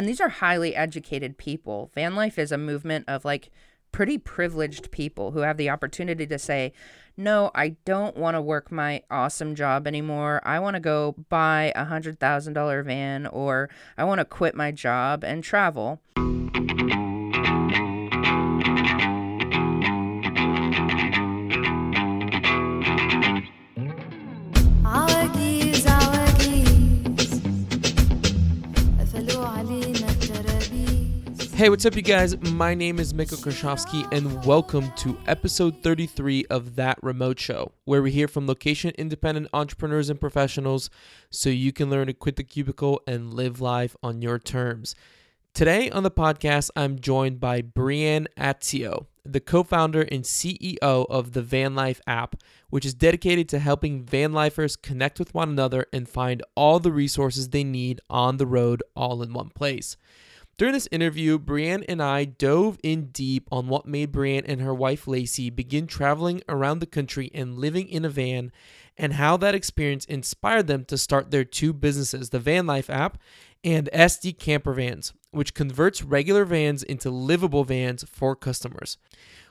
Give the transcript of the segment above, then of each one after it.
and these are highly educated people. Van life is a movement of like pretty privileged people who have the opportunity to say, no, I don't want to work my awesome job anymore. I want to go buy a $100,000 van or I want to quit my job and travel. Hey, what's up, you guys? My name is Mitko Karshovski, and welcome to episode 33 of That Remote Show, where we hear from location independent entrepreneurs and professionals so you can learn to quit the cubicle and live life on your terms. Today on the podcast, I'm joined by Brianne Atzio, the co founder and CEO of the Van Life app, which is dedicated to helping van lifers connect with one another and find all the resources they need on the road all in one place. During this interview, Brianne and I dove in deep on what made Brianne and her wife Lacey begin traveling around the country and living in a van, and how that experience inspired them to start their two businesses, the Van Life app and SD Camper Vans, which converts regular vans into livable vans for customers.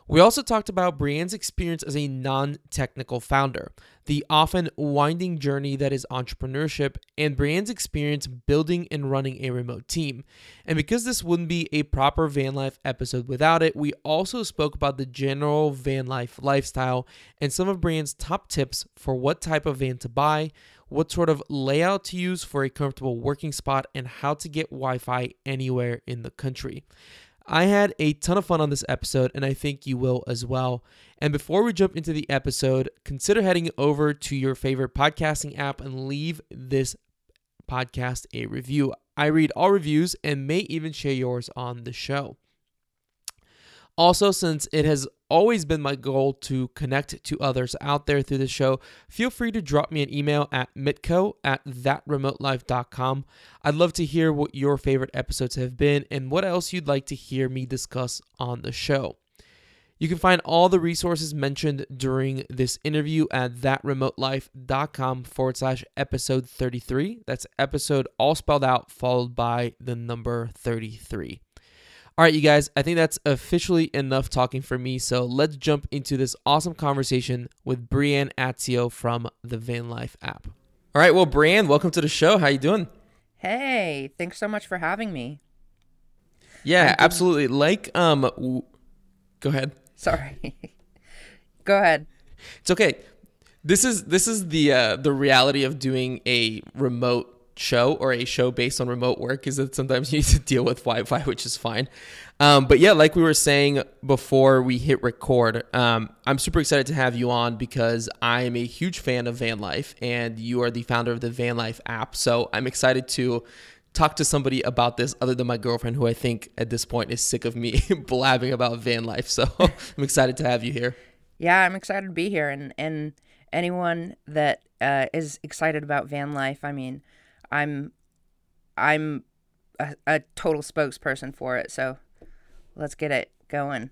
We also talked about Brianne's experience as a non technical founder, the often winding journey that is entrepreneurship, and Brianne's experience building and running a remote team. And because this wouldn't be a proper van life episode without it, we also spoke about the general van life lifestyle and some of Brianne's top tips for what type of van to buy, what sort of layout to use for a comfortable working spot, and how to get Wi Fi anywhere in the country. I had a ton of fun on this episode, and I think you will as well. And before we jump into the episode, consider heading over to your favorite podcasting app and leave this podcast a review. I read all reviews and may even share yours on the show. Also, since it has always been my goal to connect to others out there through the show, feel free to drop me an email at mitko at thatremotelife.com. I'd love to hear what your favorite episodes have been and what else you'd like to hear me discuss on the show. You can find all the resources mentioned during this interview at thatremotelife.com forward slash episode 33. That's episode all spelled out, followed by the number 33. All right, you guys, I think that's officially enough talking for me. So let's jump into this awesome conversation with Brianne Atzio from the Van Life app. All right, well, Brianne, welcome to the show. How you doing? Hey, thanks so much for having me. Yeah, absolutely. Like, um, w- go ahead. Sorry. go ahead. It's okay. This is this is the uh, the reality of doing a remote show or a show based on remote work is that sometimes you need to deal with Wi-Fi, which is fine. Um, but yeah, like we were saying before we hit record, um, I'm super excited to have you on because I am a huge fan of van life, and you are the founder of the Van Life app. So I'm excited to talk to somebody about this other than my girlfriend, who I think at this point is sick of me blabbing about van life. So I'm excited to have you here. Yeah, I'm excited to be here, and and anyone that uh, is excited about van life, I mean I'm I'm a, a total spokesperson for it. So let's get it going.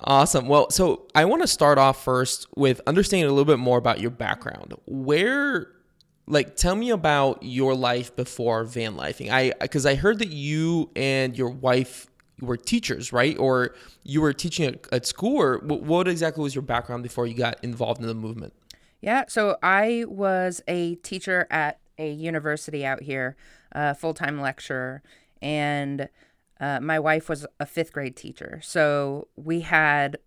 Awesome. Well, so I want to start off first with understanding a little bit more about your background. Where like tell me about your life before van lifing. I cuz I heard that you and your wife were teachers, right? Or you were teaching at, at school or what exactly was your background before you got involved in the movement? Yeah, so I was a teacher at a university out here, a full time lecturer, and uh, my wife was a fifth grade teacher. So we had,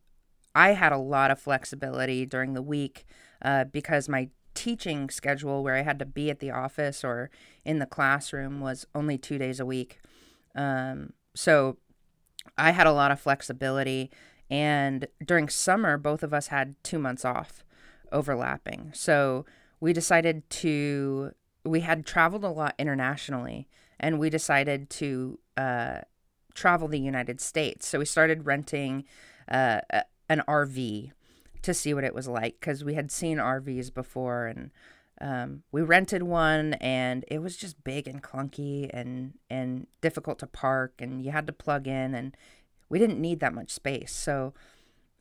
I had a lot of flexibility during the week uh, because my teaching schedule, where I had to be at the office or in the classroom, was only two days a week. Um, so I had a lot of flexibility. And during summer, both of us had two months off overlapping. So we decided to we had traveled a lot internationally and we decided to uh, travel the United States. So we started renting uh, an RV to see what it was like because we had seen RVs before and um, we rented one and it was just big and clunky and and difficult to park and you had to plug in and we didn't need that much space. So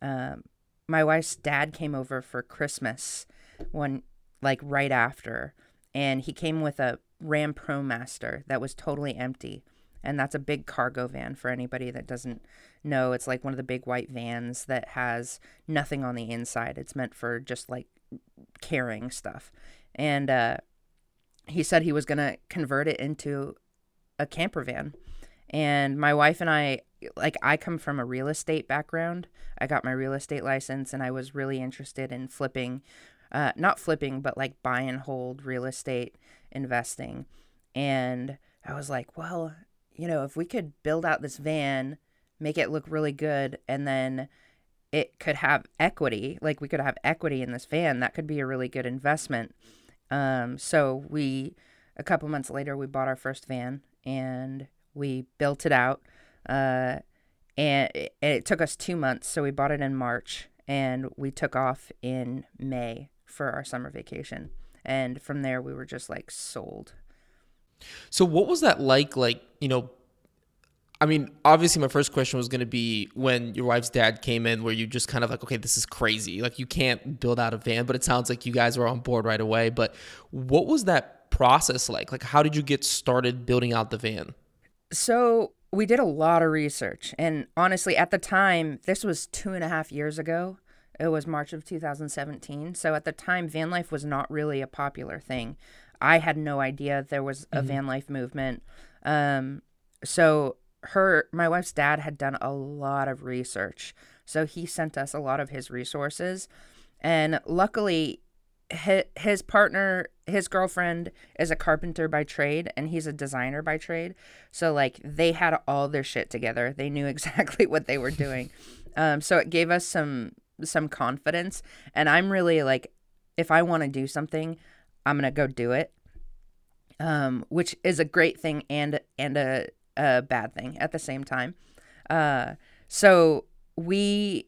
um, my wife's dad came over for Christmas one like right after and he came with a Ram ProMaster that was totally empty. And that's a big cargo van for anybody that doesn't know. It's like one of the big white vans that has nothing on the inside. It's meant for just like carrying stuff. And uh, he said he was going to convert it into a camper van. And my wife and I, like, I come from a real estate background. I got my real estate license and I was really interested in flipping, uh, not flipping, but like buy and hold real estate investing. And I was like, well, you know, if we could build out this van, make it look really good, and then it could have equity, like we could have equity in this van, that could be a really good investment. Um, so we, a couple months later, we bought our first van and we built it out. Uh, and it, it took us two months. So we bought it in March and we took off in May for our summer vacation. And from there, we were just like sold. So what was that like? Like you know, I mean, obviously, my first question was going to be when your wife's dad came in, where you just kind of like, okay, this is crazy. Like you can't build out a van, but it sounds like you guys were on board right away. But what was that process like? Like, how did you get started building out the van? So we did a lot of research, and honestly, at the time, this was two and a half years ago. It was March of 2017. So at the time, van life was not really a popular thing. I had no idea there was a mm-hmm. van life movement. Um, so her, my wife's dad had done a lot of research. So he sent us a lot of his resources. And luckily, his partner, his girlfriend is a carpenter by trade and he's a designer by trade. So, like, they had all their shit together. They knew exactly what they were doing. um, so it gave us some some confidence and i'm really like if i want to do something i'm gonna go do it um, which is a great thing and and a, a bad thing at the same time. Uh, so we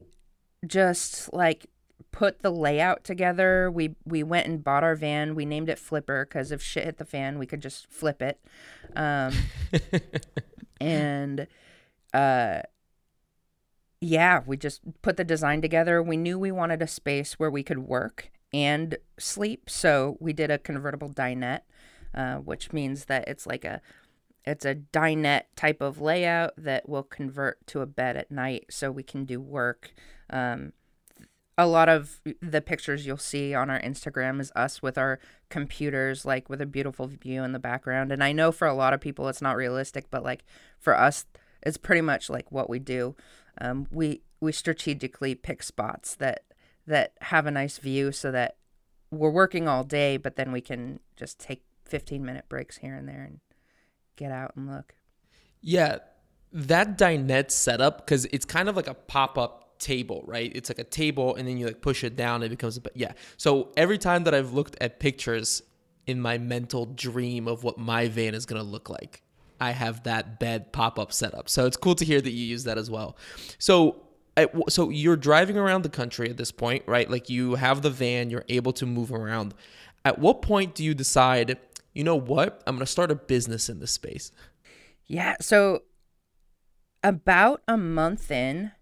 just like put the layout together. We we went and bought our van. We named it flipper because if shit hit the fan we could just flip it um, and uh yeah, we just put the design together. We knew we wanted a space where we could work and sleep, so we did a convertible dinette, uh, which means that it's like a it's a dinette type of layout that will convert to a bed at night, so we can do work. Um, a lot of the pictures you'll see on our Instagram is us with our computers, like with a beautiful view in the background. And I know for a lot of people it's not realistic, but like for us, it's pretty much like what we do um, we we strategically pick spots that that have a nice view so that we're working all day, but then we can just take 15 minute breaks here and there and get out and look. Yeah, that dinette setup because it's kind of like a pop up table, right? It's like a table, and then you like push it down, it becomes a yeah. So every time that I've looked at pictures in my mental dream of what my van is gonna look like, I have that bed pop up setup. So it's cool to hear that you use that as well. So so you're driving around the country at this point, right? Like you have the van, you're able to move around. At what point do you decide, you know what, I'm going to start a business in this space? Yeah. So about a month in,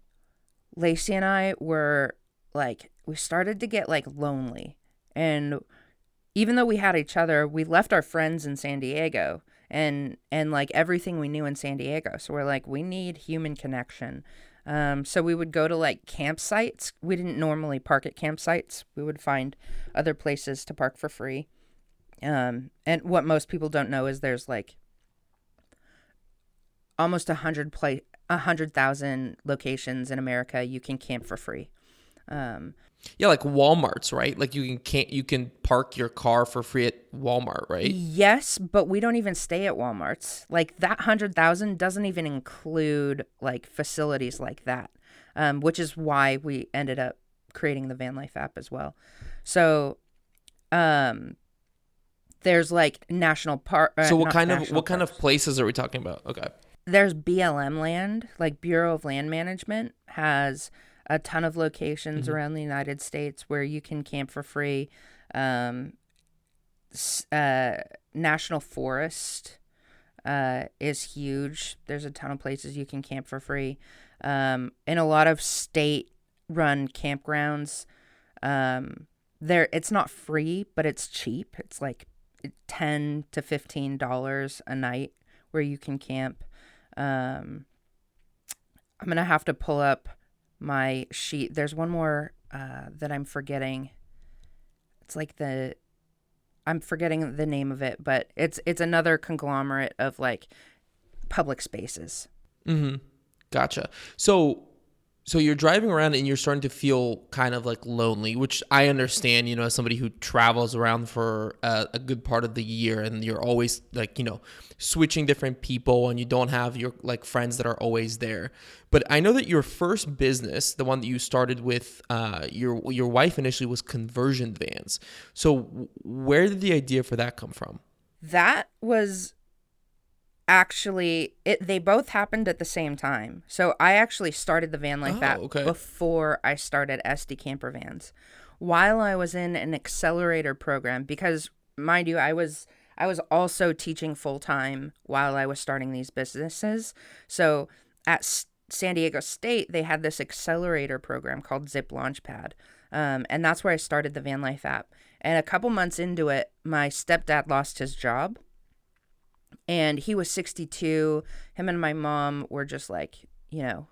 Lacey and I were like, we started to get like lonely. And even though we had each other, we left our friends in San Diego and and like everything we knew in San Diego. So we're like, we need human connection. Um, so we would go to like campsites. We didn't normally park at campsites. We would find other places to park for free. Um, and what most people don't know is there's like almost a hundred play a hundred thousand locations in America you can camp for free. Um, yeah, like Walmart's, right? Like you can can't you can park your car for free at Walmart, right? Yes, but we don't even stay at Walmart's. Like that hundred thousand doesn't even include like facilities like that, um, which is why we ended up creating the Van Life app as well. So, um, there's like national park. Uh, so what kind of what parks. kind of places are we talking about? Okay. There's BLM land, like Bureau of Land Management has a ton of locations mm-hmm. around the United States where you can camp for free. Um, uh, National Forest uh, is huge. There's a ton of places you can camp for free. Um, in a lot of state run campgrounds, um, there it's not free, but it's cheap. It's like 10 to 15 dollars a night where you can camp. Um, I'm going to have to pull up my sheet. There's one more uh, that I'm forgetting. It's like the I'm forgetting the name of it, but it's it's another conglomerate of like public spaces. Mm-hmm. Gotcha. So so you're driving around and you're starting to feel kind of like lonely, which I understand, you know, as somebody who travels around for a, a, good part of the year and you're always like, you know, switching different people and you don't have your like friends that are always there. But I know that your first business, the one that you started with uh, your your wife initially was conversion vans. So where did the idea for that come from? That was actually it they both happened at the same time. So I actually started the van like oh, that okay. before I started SD Camper Vans. While I was in an accelerator program because mind you I was I was also teaching full time while I was starting these businesses. So at S- San Diego State they had this accelerator program called Zip Launchpad. Um, and that's where I started the Van Life app. And a couple months into it, my stepdad lost his job and he was 62 him and my mom were just like you know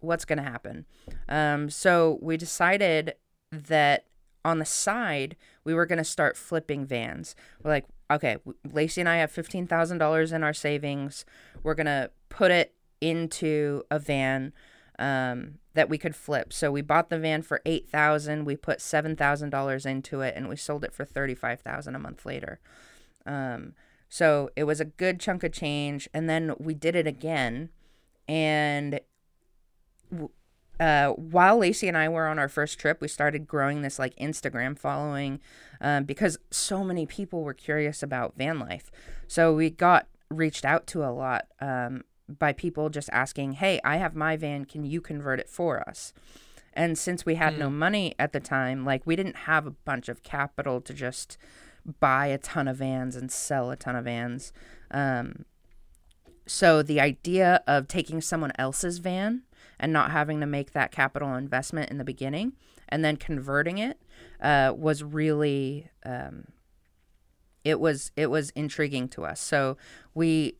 what's going to happen? Um, so we decided that on the side we were going to start flipping vans. We're like okay lacey and i have $15000 in our savings. We're going to put it into a van um, that we could flip. So we bought the van for 8000 we put $7000 into it and we sold it for 35000 a month later. Um, so it was a good chunk of change. And then we did it again. And uh, while Lacey and I were on our first trip, we started growing this like Instagram following um, because so many people were curious about van life. So we got reached out to a lot um, by people just asking, Hey, I have my van. Can you convert it for us? And since we had mm. no money at the time, like we didn't have a bunch of capital to just buy a ton of vans and sell a ton of vans. Um, so the idea of taking someone else's van and not having to make that capital investment in the beginning and then converting it uh, was really um, it was it was intriguing to us. So we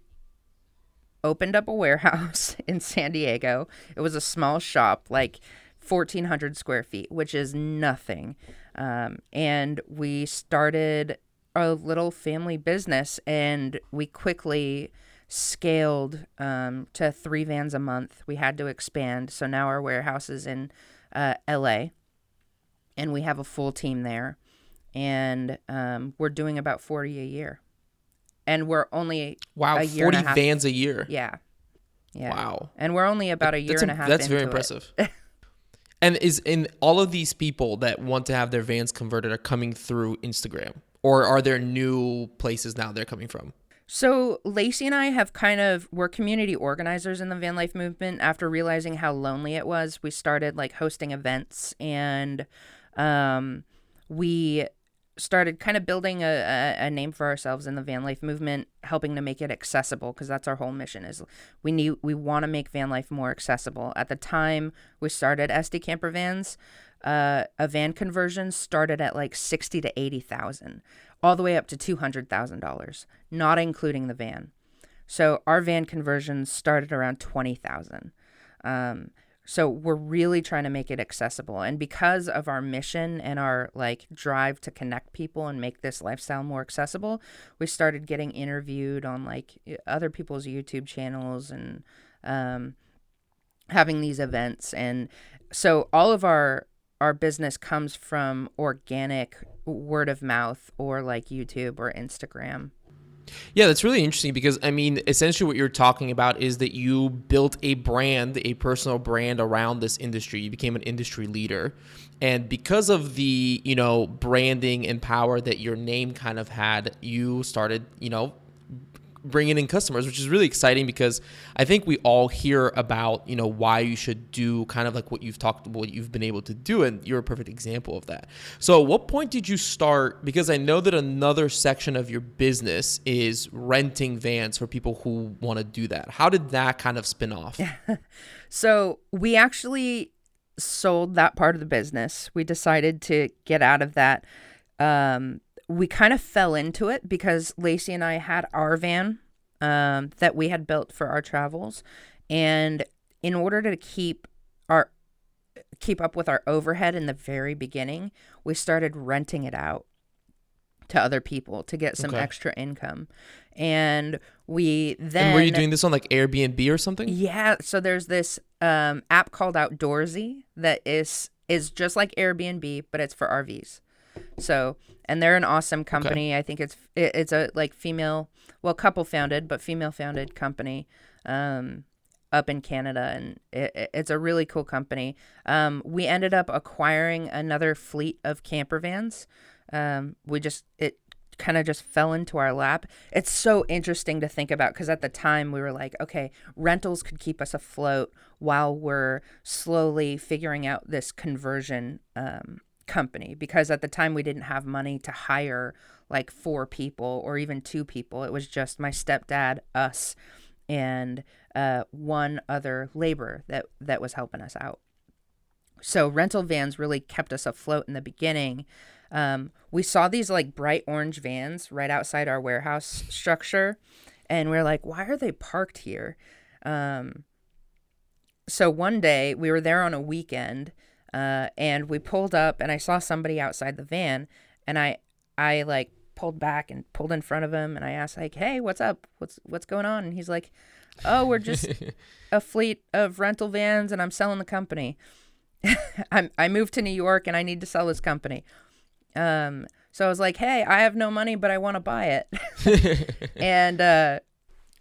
opened up a warehouse in San Diego. It was a small shop, like 1,400 square feet, which is nothing. Um, and we started a little family business and we quickly scaled um, to three vans a month. We had to expand. So now our warehouse is in uh, LA and we have a full team there. And um, we're doing about 40 a year. And we're only wow, a 40 vans a year. Yeah. Yeah. Wow. And we're only about a year that's and a half. That's very impressive. And is in all of these people that want to have their vans converted are coming through Instagram, or are there new places now they're coming from? So Lacey and I have kind of we're community organizers in the van life movement. After realizing how lonely it was, we started like hosting events and um, we started kind of building a, a, a, name for ourselves in the van life movement helping to make it accessible because that's our whole mission is we need we want to make van life more accessible. At the time we started sd camper vans uh, a van conversion started at like 60 to 80,000 all the way up to $200,000 not including the van. So our van conversions started around 20,000 um, so we're really trying to make it accessible. And because of our mission and our like drive to connect people and make this lifestyle more accessible, we started getting interviewed on like other people's YouTube channels and um, having these events. And so all of our our business comes from organic word of mouth or like YouTube or Instagram. Yeah, that's really interesting because I mean, essentially what you're talking about is that you built a brand, a personal brand around this industry. You became an industry leader. And because of the, you know, branding and power that your name kind of had, you started, you know, bringing in customers, which is really exciting because I think we all hear about you know why you should do kind of like what you've talked what you've been able to do, and you're a perfect example of that. So, at what point did you start? Because I know that another section of your business is renting vans for people who want to do that. How did that kind of spin off? so we actually sold that part of the business. We decided to get out of that. Um, we kind of fell into it because Lacey and I had our van um, that we had built for our travels, and in order to keep our keep up with our overhead in the very beginning, we started renting it out to other people to get some Okay. extra income. And we then and were you doing this on like Airbnb or something? yeah, so there's this um, app called Outdoorsy that is is just like Airbnb, but it's for RVs. So, and they're an awesome company. I think it's it, it's a like female, well, couple founded, but female founded company um, up in Canada, and it, it- it's a really cool company. Um, we ended up acquiring another fleet of camper vans. Um, we just it kind of just fell into our lap. It's so interesting to think about because at the time we were like, okay, rentals could keep us afloat while we're slowly figuring out this conversion um, company. Because at the time we didn't have money to hire like four people or even two people. It was just my stepdad, us, and uh, one other laborer that that was helping us out. So rental vans really kept us afloat in the beginning. Um, we saw these like bright orange vans right outside our warehouse structure, and we are like, why are they parked here? Um, so one day we were there on a weekend, uh, and we pulled up, and I saw somebody outside the van, and I I like pulled back and pulled in front of him, and I asked like, hey, what's up? What's what's going on? And he's like, oh, we're just a fleet of rental vans, and I'm selling the company. I'm, I moved to New York and I need to sell this company. Um, so I was like, hey, I have no money, but I want to buy it. and uh,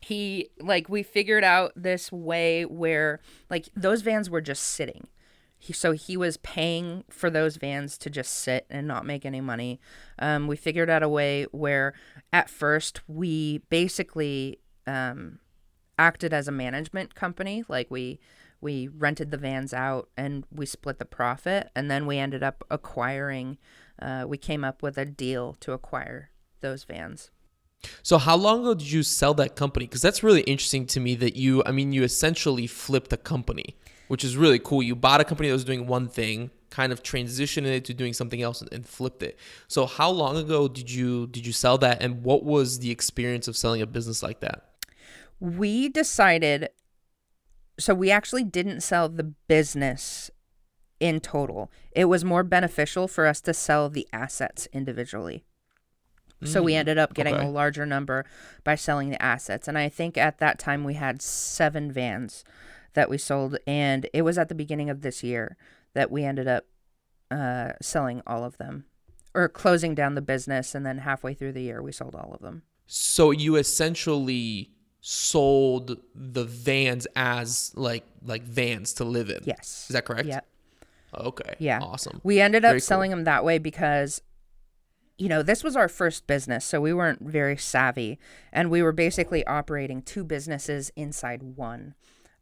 he, like, we figured out this way where, like, those vans were just sitting. He, so he was paying for those vans to just sit and not make any money. Um, we figured out a way where, at first, we basically um, acted as a management company. Like we we rented the vans out and we split the profit, and then we ended up acquiring. Uh, we came up with a deal to acquire those vans. So how long ago did you sell that company? Because that's really interesting to me that you, I mean, you essentially flipped a company, which is really cool. You bought a company that was doing one thing, kind of transitioned it to doing something else and, flipped it. So how long ago did you did you sell that, and what was the experience of selling a business like that? We decided. So we actually didn't sell the business in total. It was more beneficial for us to sell the assets individually. So we mm, ended up getting okay. a larger number by selling the assets. And I think at that time we had seven vans that we sold. And it was at the beginning of this year that we ended up uh, selling all of them or closing down the business. And then halfway through the year, we sold all of them. So you essentially sold the vans as like like vans to live in. Yes. Is that correct? Yep. Okay. Yeah. Awesome. We ended up Very cool. selling them that way because, you know, this was our first business, so we weren't very savvy, and we were basically operating two businesses inside one.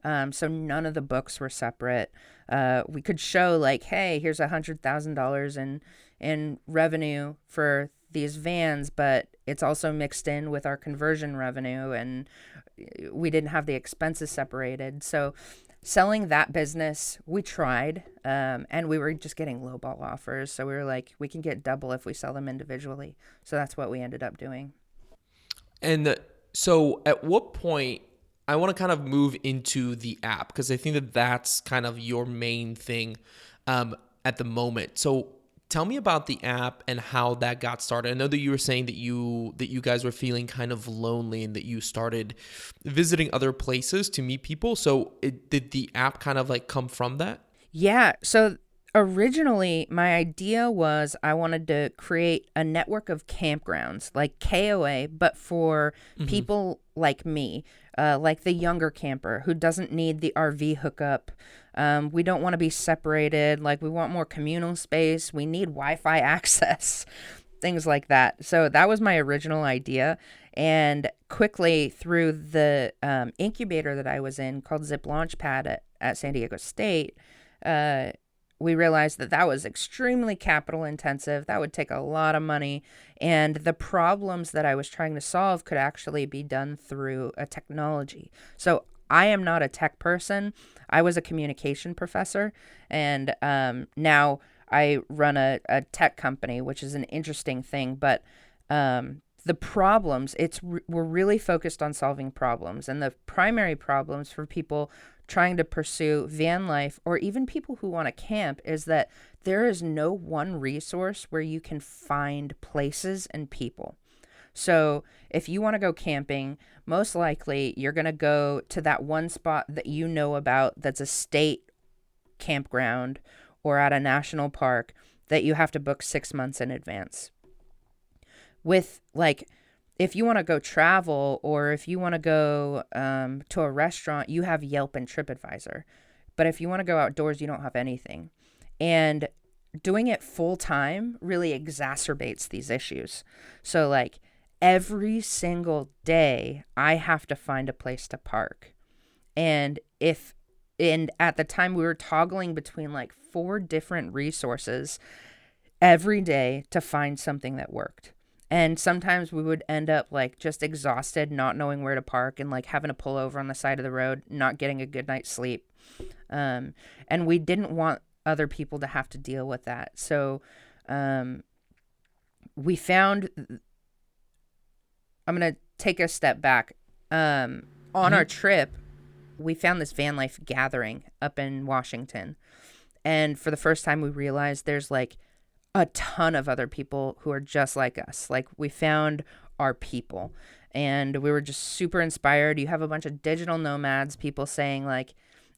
Um, so none of the books were separate. Uh, we could show like, hey, here's a hundred thousand dollars in in revenue for these vans, but it's also mixed in with our conversion revenue, and we didn't have the expenses separated. So selling that business, we tried, um, and we were just getting lowball offers. So we were like, we can get double if we sell them individually. So that's what we ended up doing. And uh, so, at what point I want to kind of move into the app because I think that that's kind of your main thing um, at the moment. So, tell me about the app and how that got started. I know that you were saying that you that you guys were feeling kind of lonely and that you started visiting other places to meet people. So, it, did the app kind of like come from that? Yeah. So originally, my idea was I wanted to create a network of campgrounds like KOA, but for people like me, uh, like the younger camper who doesn't need the RV hookup. Um, we don't want to be separated. Like, we want more communal space. We need Wi Fi access, things like that. So, that was my original idea. And quickly, through the um, incubator that I was in called Zip Launchpad at, at San Diego State, uh, we realized that that was extremely capital intensive. That would take a lot of money. And the problems that I was trying to solve could actually be done through a technology. So I am not a tech person. I was a communication professor. And um, now I run a, a tech company, which is an interesting thing, but um, the problems it's we're really focused on solving problems and the primary problems for people trying to pursue van life or even people who want to camp is that there is no one resource where you can find places and people so if you want to go camping most likely you're going to go to that one spot that you know about that's a state campground or at a national park that you have to book six months in advance. With like, if you want to go travel or if you want to go um, to a restaurant, you have Yelp and TripAdvisor. But if you want to go outdoors, you don't have anything. And doing it full time really exacerbates these issues. So, like, every single day, I have to find a place to park. And if and at the time we were toggling between like four different resources every day to find something that worked and sometimes we would end up like just exhausted not knowing where to park and like having to pull over on the side of the road not getting a good night's sleep um, and we didn't want other people to have to deal with that so um, we found i'm going to take a step back um, on mm-hmm. our trip we found this van life gathering up in Washington. And for the first time, we realized there's like a ton of other people who are just like us. Like we found our people and we were just super inspired. You have a bunch of digital nomads, people saying, like,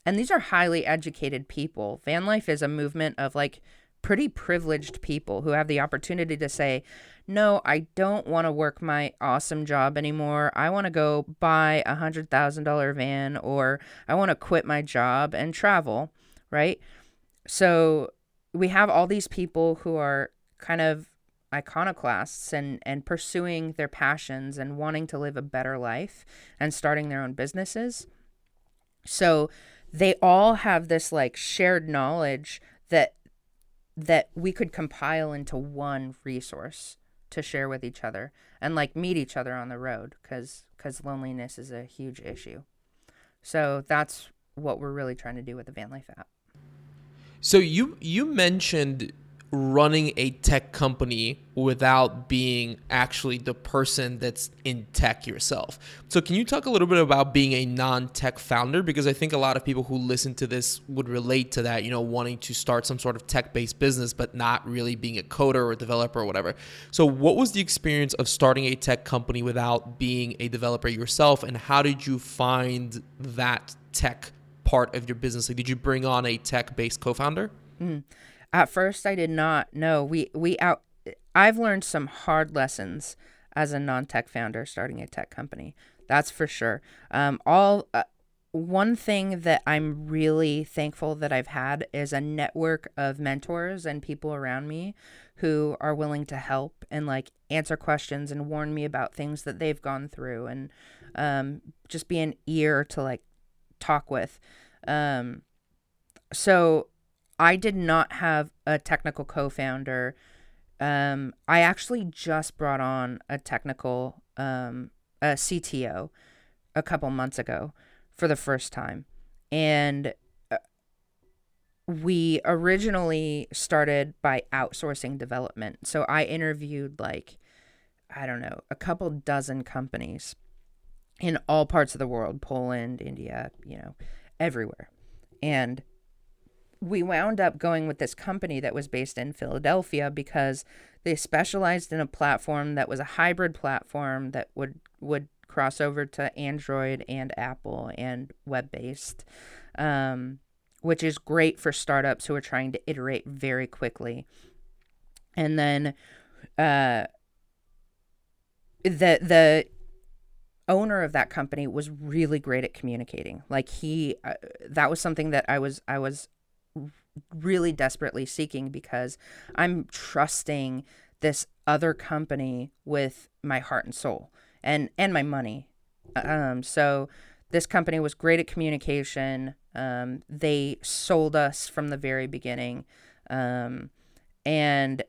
and these are highly educated people. Van life is a movement of like pretty privileged people who have the opportunity to say, no, I don't want to work my awesome job anymore. I want to go buy a hundred thousand dollar van or I want to quit my job and travel, right? So we have all these people who are kind of iconoclasts and and pursuing their passions and wanting to live a better life and starting their own businesses. So they all have this like shared knowledge that that we could compile into one resource to share with each other and like meet each other on the road because because loneliness is a huge issue so that's what we're really trying to do with the van life app so you you mentioned running a tech company without being actually the person that's in tech yourself. So, can you talk a little bit about being a non tech founder? Because I think a lot of people who listen to this would relate to that, you know, wanting to start some sort of tech based business, but not really being a coder or a developer or whatever. So, what was the experience of starting a tech company without being a developer yourself? And how did you find that tech part of your business? Like, did you bring on a tech based co founder? Mm. At first, I did not know. We we out. I've learned some hard lessons as a non-tech founder starting a tech company. That's for sure. Um, all uh, one thing that I'm really thankful that I've had is a network of mentors and people around me who are willing to help and like answer questions and warn me about things that they've gone through and um, just be an ear to like talk with. Um, so I did not have a technical co-founder. Um, I actually just brought on a technical um, a CTO a couple months ago for the first time, and uh, we originally started by outsourcing development. So I interviewed like I don't know a couple dozen companies in all parts of the world, Poland, India, you know, everywhere, and we wound up going with this company that was based in Philadelphia because they specialized in a platform that was a hybrid platform that would would cross over to Android and Apple and web based, um, which is great for startups who are trying to iterate very quickly. And then, uh, the the owner of that company was really great at communicating. Like he, uh, that was something that I was I was really desperately seeking because I'm trusting this other company with my heart and soul and and my money. Um, so this company was great at communication. Um, they sold us from the very beginning, um, and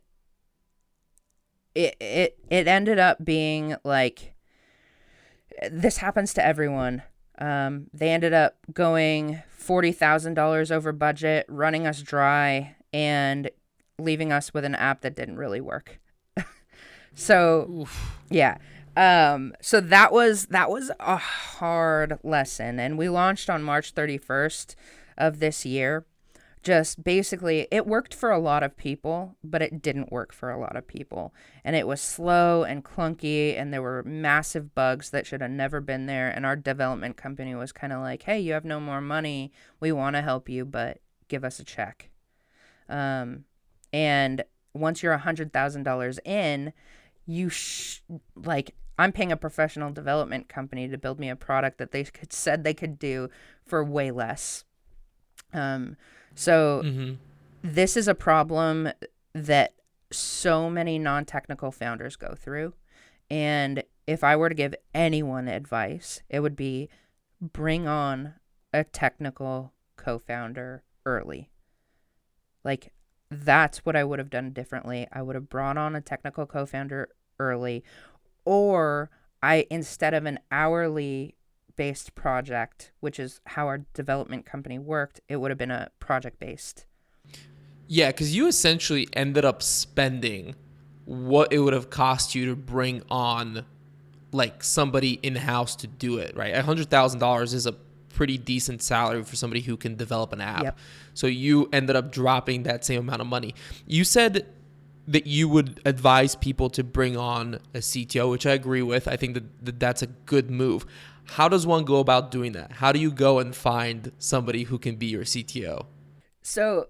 it it it ended up being like this happens to everyone. Um, they ended up going $40,000 over budget, running us dry, and leaving us with an app that didn't really work. so, Oof. yeah. Um, so that was that was a hard lesson, and we launched on March 31st of this year. Just basically, it worked for a lot of people, but it didn't work for a lot of people, and it was slow and clunky, and there were massive bugs that should have never been there. And our development company was kind of like, "Hey, you have no more money. We want to help you, but give us a check." Um, and once you're a hundred thousand dollars in, you sh- like I'm paying a professional development company to build me a product that they could, said they could do for way less. Um, so mm-hmm. this is a problem that so many non-technical founders go through, and if I were to give anyone advice, it would be bring on a technical co-founder early. Like that's what I would have done differently. I would have brought on a technical co-founder early or I instead of an hourly based project, which is how our development company worked, it would have been a project based. Yeah, because you essentially ended up spending what it would have cost you to bring on like somebody in house to do it, right? A hundred thousand dollars is a pretty decent salary for somebody who can develop an app. Yep. So you ended up dropping that same amount of money. You said that you would advise people to bring on a CTO, which I agree with. I think that, that that's a good move. How does one go about doing that? How do you go and find somebody who can be your CTO? So,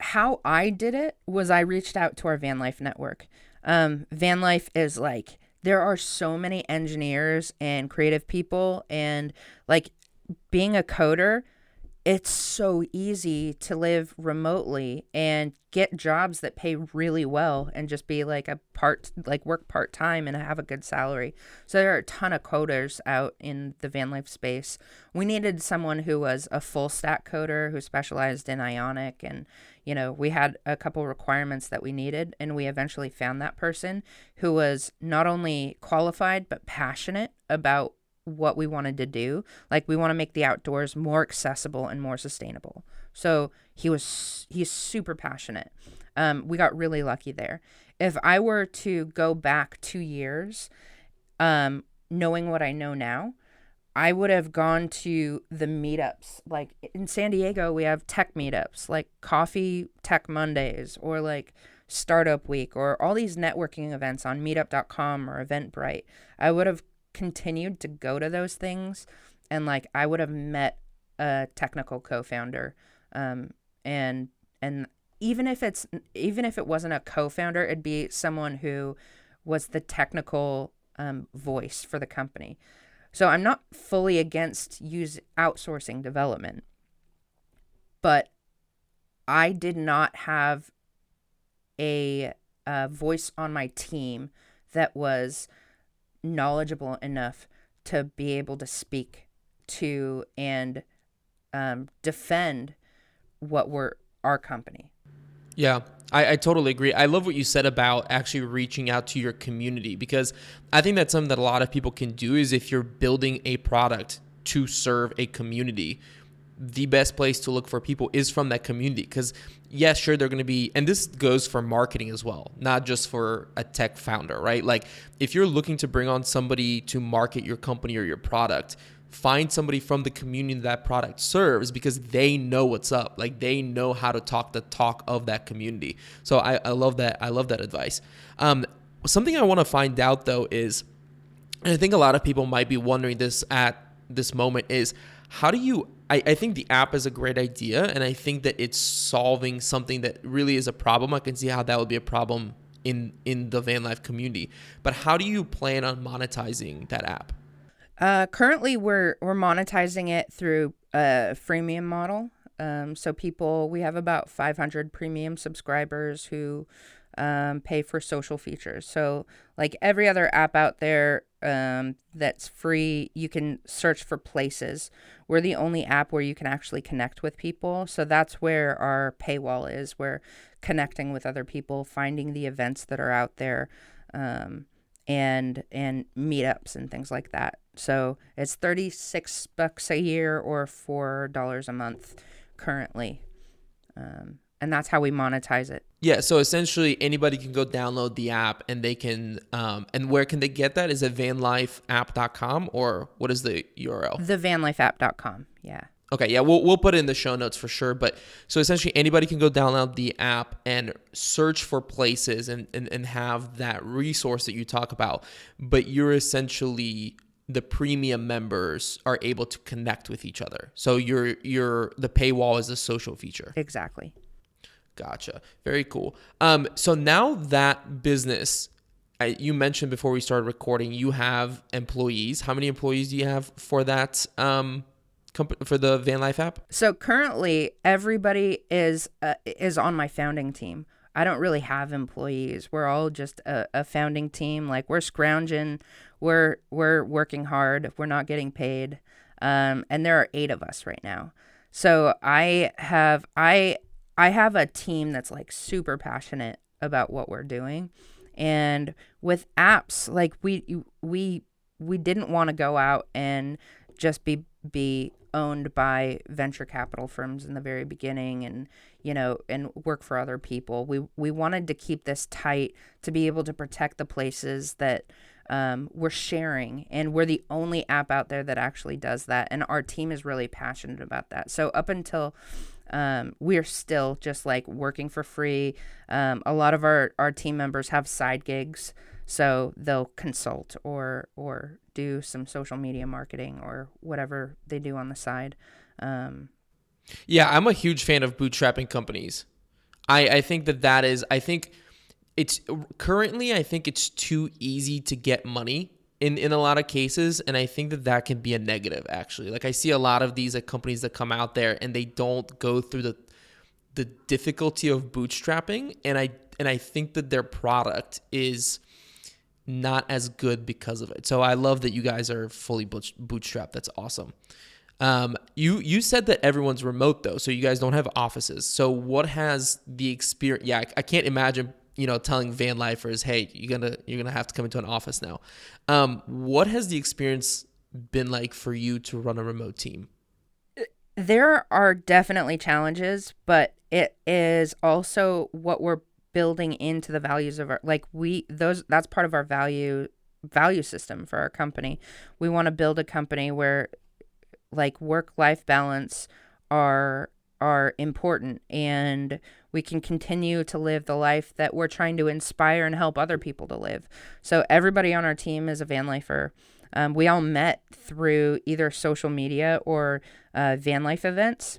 how I did it was I reached out to our Van Life network. Um, Van Life is like, there are so many engineers and creative people, and like being a coder, it's so easy to live remotely and get jobs that pay really well and just be like a part like work part-time and have a good salary. So there are a ton of coders out in the van life space. We needed someone who was a full stack coder who specialized in ionic and you know we had a couple requirements that we needed and we eventually found that person who was not only qualified but passionate about what we wanted to do. Like we want to make the outdoors more accessible and more sustainable. So he was he's super passionate. Um, we got really lucky there. If I were to go back two years, um, knowing what I know now, I would have gone to the meetups. Like in San Diego, we have tech meetups, like Coffee Tech Mondays, or like Startup Week, or all these networking events on Meetup.com or Eventbrite. I would have continued to go to those things. And like I would have met a technical co-founder um, and and even if it's even if it wasn't a co-founder it'd be someone who was the technical um, voice for the company. So i'm not fully against use outsourcing development but i did not have a, a voice on my team that was knowledgeable enough to be able to speak to and um, defend what we're our company. Yeah, I, I, totally agree. I love what you said about actually reaching out to your community because I think that's something that a lot of people can do is if you're building a product to serve a community, the best place to look for people is from that community. Because yes sure they're going to be and this goes for marketing as well not just for a tech founder right? Like if you're looking to bring on somebody to market your company or your product find somebody from the community that product serves because they know what's up. Like they know how to talk the talk of that community. So i, I love that i love that advice. Um, something i want to find out though is and i think a lot of people might be wondering this at this moment is how do you I, I think the app is a great idea and I think that it's solving something that really is a problem. I can see how that would be a problem in in the van life community. But how do you plan on monetizing that app? Uh, currently, we're we're monetizing it through a freemium model. Um, so people, we have about 500 premium subscribers who um, pay for social features. So like every other app out there um, that's free, you can search for places. We're the only app where you can actually connect with people. So that's where our paywall is. We're connecting with other people, finding the events that are out there, um, and and meetups and things like that. So it's thirty six bucks a year or four dollars a month currently. Um, and that's how we monetize it. Yeah, so essentially anybody can go download the app and they can um and where can they get that? Is it vanlifeapp.com or what is the URL? Thevanlifeapp.com. Yeah. Okay, yeah, we'll we'll put it in the show notes for sure. But so essentially anybody can go download the app and search for places and, and, and have that resource that you talk about. But you're essentially the premium members are able to connect with each other. So your your the paywall is a social feature. Exactly. Gotcha. Very cool. Um, so now that business, I, you mentioned before we started recording, you have employees. How many employees do you have for that? Um, comp- for the Van Life app? So currently, everybody is uh, is on my founding team. I don't really have employees. We're all just a, a founding team. Like we're scrounging, we're we're working hard. We're not getting paid, um, and there are eight of us right now. So I have I I have a team that's like super passionate about what we're doing, and with apps like we we we didn't want to go out and just be be owned by venture capital firms in the very beginning and you know and work for other people. We we wanted to keep this tight to be able to protect the places that um, we're sharing. And we're the only app out there that actually does that. And our team is really passionate about that. So up until um, we're still just like working for free um, a lot of our, our team members have side gigs so they'll consult or or do some social media marketing or whatever they do on the side. Um, yeah, I'm a huge fan of bootstrapping companies. I I think that that is I think it's currently I think it's too easy to get money in in a lot of cases and I think that that can be a negative actually. Like I see a lot of these like, companies that come out there and they don't go through the the difficulty of bootstrapping and I and I think that their product is not as good because of it. So I love that you guys are fully bootstrapped. That's awesome. Um, you you said that everyone's remote though, so you guys don't have offices. So what has the experience? Yeah, I, I can't imagine you know telling van lifers, hey, you're gonna you're gonna have to come into an office now. Um, what has the experience been like for you to run a remote team? There are definitely challenges, but it is also what we're building into the values of our like we those that's part of our value value system for our company. We want to build a company where like work life balance are are important and we can continue to live the life that we're trying to inspire and help other people to live. So everybody on our team is a van lifer. Um, we all met through either social media or uh, van life events.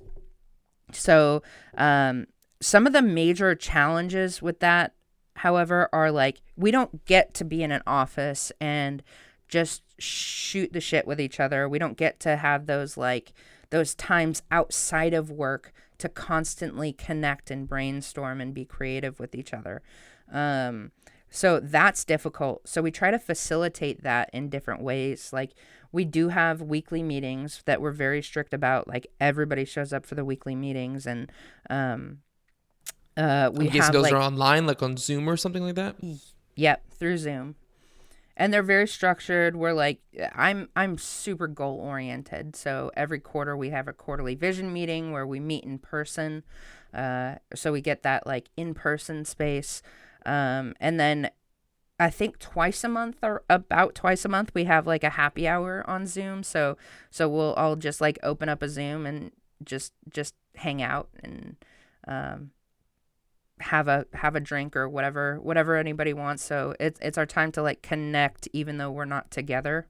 So um, some of the major challenges with that, however, are like we don't get to be in an office and just shoot the shit with each other. We don't get to have those like those times outside of work to constantly connect and brainstorm and be creative with each other. Um, so that's difficult. So we try to facilitate that in different ways. Like we do have weekly meetings that we're very strict about. Like everybody shows up for the weekly meetings and um, uh, we I guess have, those like, are online, like on Zoom or something like that. Yep, through Zoom, and they're very structured. We're like, I'm I'm super goal oriented. So every quarter we have a quarterly vision meeting where we meet in person. Uh, so we get that like in person space, um, and then I think twice a month or about twice a month we have like a happy hour on Zoom. So so we'll all just like open up a Zoom and just just hang out and um, have a have a drink or whatever whatever anybody wants. So it's it's our time to like connect even though we're not together.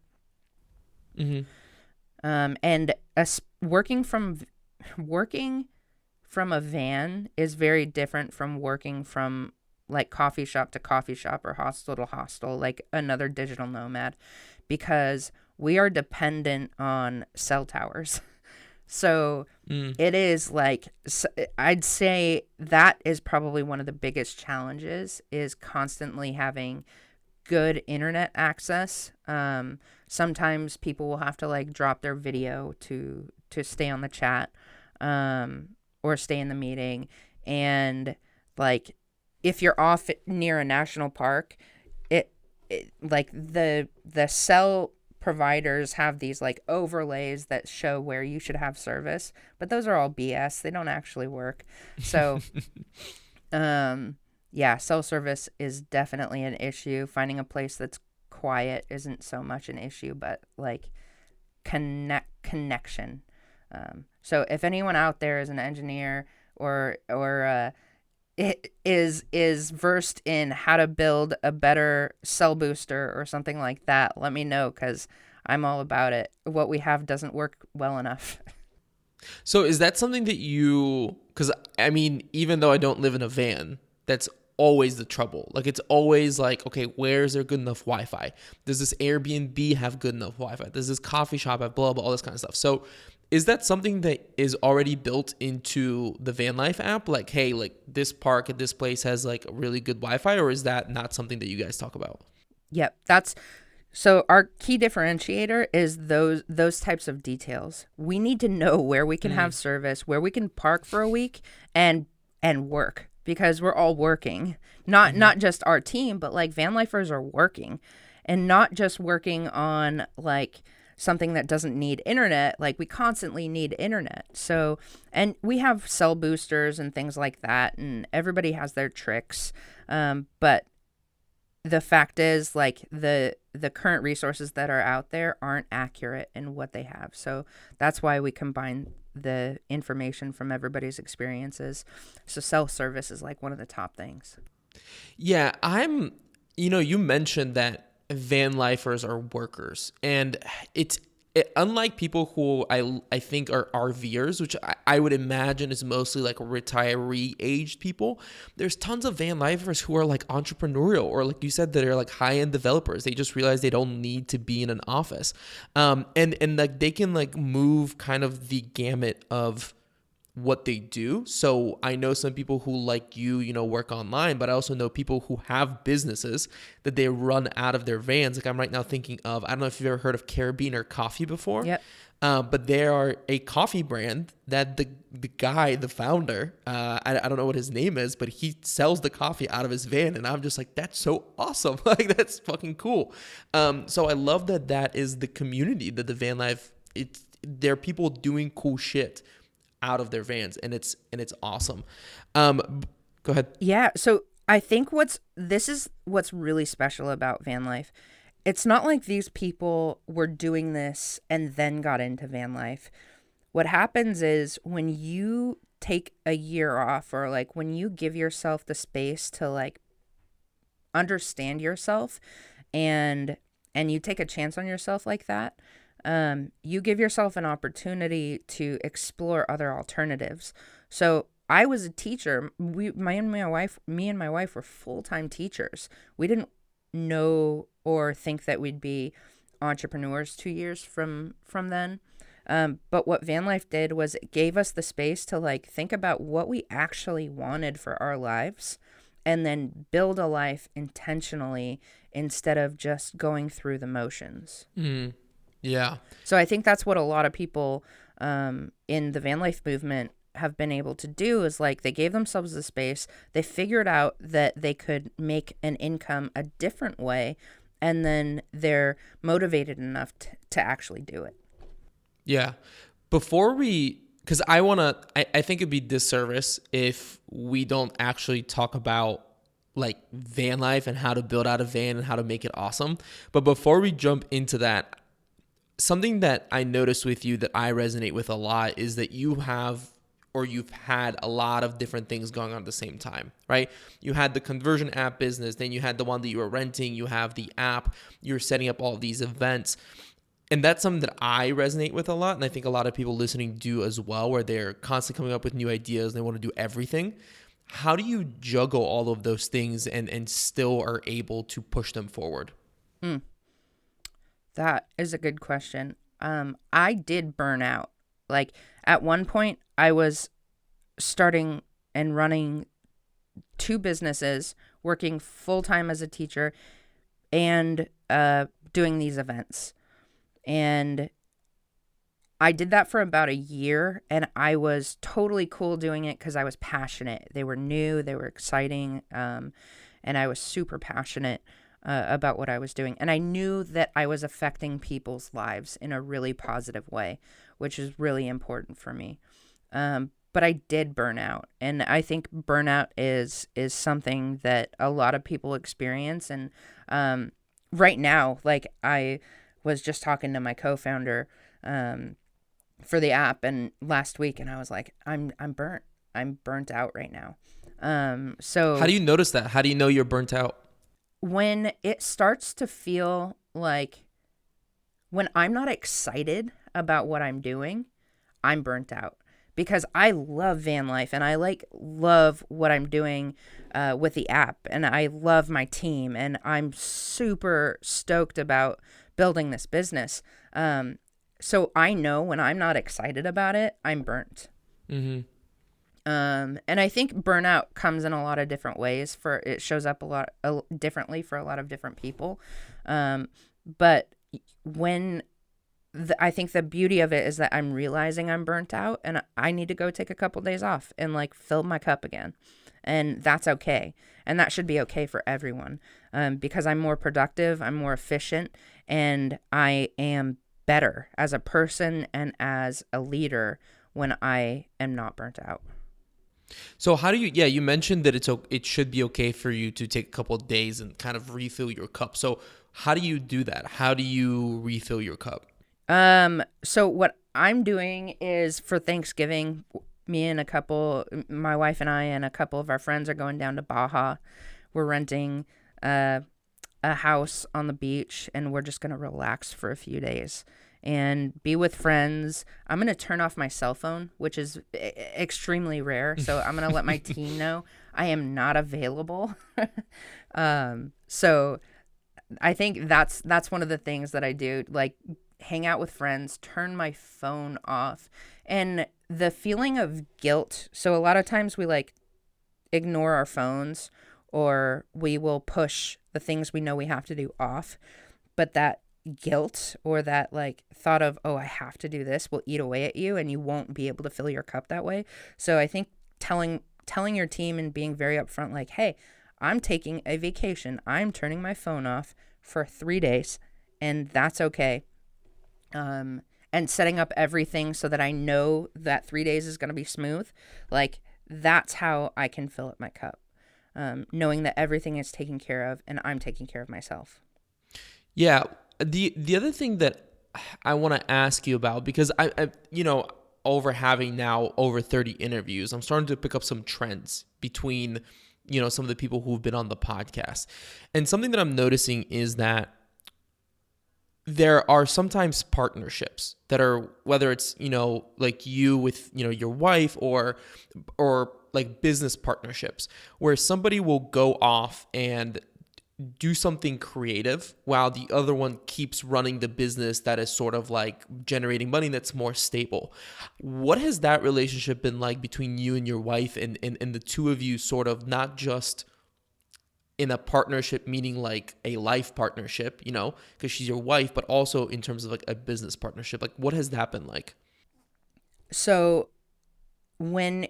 Mm-hmm. um and us working from working from a van is very different from working from like coffee shop to coffee shop or hostel to hostel like another digital nomad because we are dependent on cell towers So mm. it is like I'd say that is probably one of the biggest challenges is constantly having good internet access. Um, sometimes people will have to like drop their video to to stay on the chat um, or stay in the meeting, and like if you're off near a national park, it, it like the the cell providers have these like overlays that show where you should have service, but those are all BS. They don't actually work. So, um, yeah, cell service is definitely an issue. Finding a place that's quiet isn't so much an issue, but like connect connection. Um, so if anyone out there is an engineer or or uh, is is versed in how to build a better cell booster or something like that, let me know because I'm all about it. What we have doesn't work well enough. So is that something that you? Because I mean, even though I don't live in a van, that's always the trouble. Like it's always like, okay, where is there good enough Wi-Fi? Does this Airbnb have good enough Wi-Fi? Does this coffee shop have blah blah all this kind of stuff? So is that something that is already built into the van life app? Like hey like this park at this place has like really good wi-fi or is that not something that you guys talk about? Yep that's so our key differentiator is those those types of details. We need to know where we can mm. have service where we can park for a week and and work because we're all working. Not mm-hmm. not just our team but like van lifers are working. And not just working on like something that doesn't need internet like we constantly need internet. So and we have cell boosters and things like that and everybody has their tricks um, but the fact is like the the current resources that are out there aren't accurate in what they have. So that's why we combine the information from everybody's experiences. So self service is like one of the top things. Yeah i'm you know you mentioned that van lifers are workers and it's it, unlike people who I I think are RVers, which I, I, would imagine is mostly like retiree aged people, there's tons of van lifers who are like entrepreneurial or like you said that are like high end developers. They just realize they don't need to be in an office, um, and and like they can like move kind of the gamut of what they do. So I know some people who like you, you know, work online, but I also know people who have businesses that they run out of their vans. Like I'm right now thinking of, I don't know if you've ever heard of Carabiner Coffee before. Yep. Uh, but they are a coffee brand that the the guy, the founder, uh, I, I don't know what his name is, but he sells the coffee out of his van, and I'm just like, that's so awesome, like that's fucking cool. Um, so I love that that is the community that the van life. It's there are people doing cool shit out of their vans and it's and it's awesome. Um go ahead. Yeah so i think what's this is what's really special about van life. It's not like these people were doing this and then got into van life. What happens is when you take a year off or like when you give yourself the space to like understand yourself and and you take a chance on yourself like that um, you give yourself an opportunity to explore other alternatives. So I was a teacher. We, my and my wife, me and my wife were full time teachers. We didn't know or think that we'd be entrepreneurs two years from from then. Um, but what van life did was it gave us the space to like think about what we actually wanted for our lives and then build a life intentionally instead of just going through the motions. Mm. Yeah. So I think that's what a lot of people um, in the van life movement have been able to do is like they gave themselves the space, they figured out that they could make an income a different way, and then they're motivated enough to, to actually do it. Yeah. Before we because I want to, I, I think it'd be disservice if we don't actually talk about like van life and how to build out a van and how to make it awesome. But before we jump into that, something that I noticed with you that I resonate with a lot is that you have or you've had a lot of different things going on at the same time, right? You had the conversion app business, then you had the one that you were renting, you have the app, you're setting up all these events. And that's something that I resonate with a lot. And I think a lot of people listening do as well, where they're constantly coming up with new ideas and they want to do everything. How do you juggle all of those things and, and still are able to push them forward? Mm. That is a good question. Um, I did burn out. Like at one point, I was starting and running two businesses, working full time as a teacher, and uh, doing these events. And I did that for about a year, and I was totally cool doing it because I was passionate. They were new, they were exciting, um, and I was super passionate. Uh, about what I was doing. And I knew that I was affecting people's lives in a really positive way, which is really important for me. Um, but I did burn out, and I think burnout is is something that a lot of people experience. And um, right now, like I was just talking to my co-founder um, for the app, and last week, and I was like, I'm I'm burnt. I'm burnt out right now. Um, so how do you notice that? How do you know you're burnt out? When it starts to feel like when I'm not excited about what I'm doing, I'm burnt out because I love van life and I like love what I'm doing uh, with the app and I love my team and I'm super stoked about building this business. Um, so I know when I'm not excited about it, I'm burnt. Mm-hmm. Um, and I think burnout comes in a lot of different ways. For it shows up a lot differently for a lot of different people. Um, but when the, I think the beauty of it is that I'm realizing I'm burnt out and I need to go take a couple days off and like fill my cup again. And that's okay. And that should be okay for everyone um, because I'm more productive, I'm more efficient, and I am better as a person and as a leader when I am not burnt out. So how do you? Yeah, you mentioned that it's it should be okay for you to take a couple days and kind of refill your cup. So how do you do that? How do you refill your cup? Um. So what I'm doing is for Thanksgiving, me and a couple, my wife and I and a couple of our friends are going down to Baja. We're renting uh, a house on the beach, and we're just gonna relax for a few days and be with friends. I'm going to turn off my cell phone, which is extremely rare. So I'm going to let my team know I am not available. um, so I think that's that's one of the things that I do like hang out with friends, turn my phone off. And the feeling of guilt. So a lot of times we like ignore our phones or we will push the things we know we have to do off. But that guilt or that like thought of oh i have to do this will eat away at you and you won't be able to fill your cup that way. So i think telling telling your team and being very upfront like hey i'm taking a vacation. I'm turning my phone off for three days and that's okay. Um and setting up everything so that i know that three days is going to be smooth like that's how i can fill up my cup. Um, knowing that everything is taken care of and i'm taking care of myself. Yeah the the other thing that I want to ask you about because I, I you know over having now over 30 interviews, I'm starting to pick up some trends between you know some of the people who've been on the podcast. And something that I'm noticing is that there are sometimes partnerships that are whether it's, you know, like you with, you know, your wife or or like business partnerships where somebody will go off and do something creative while the other one keeps running the business that is sort of like generating money that's more stable. What has that relationship been like between you and your wife and, and, and the two of you sort of not just in a partnership meaning like a life partnership, you know, because she's your wife, but also in terms of like a business partnership? Like what has that been like? So when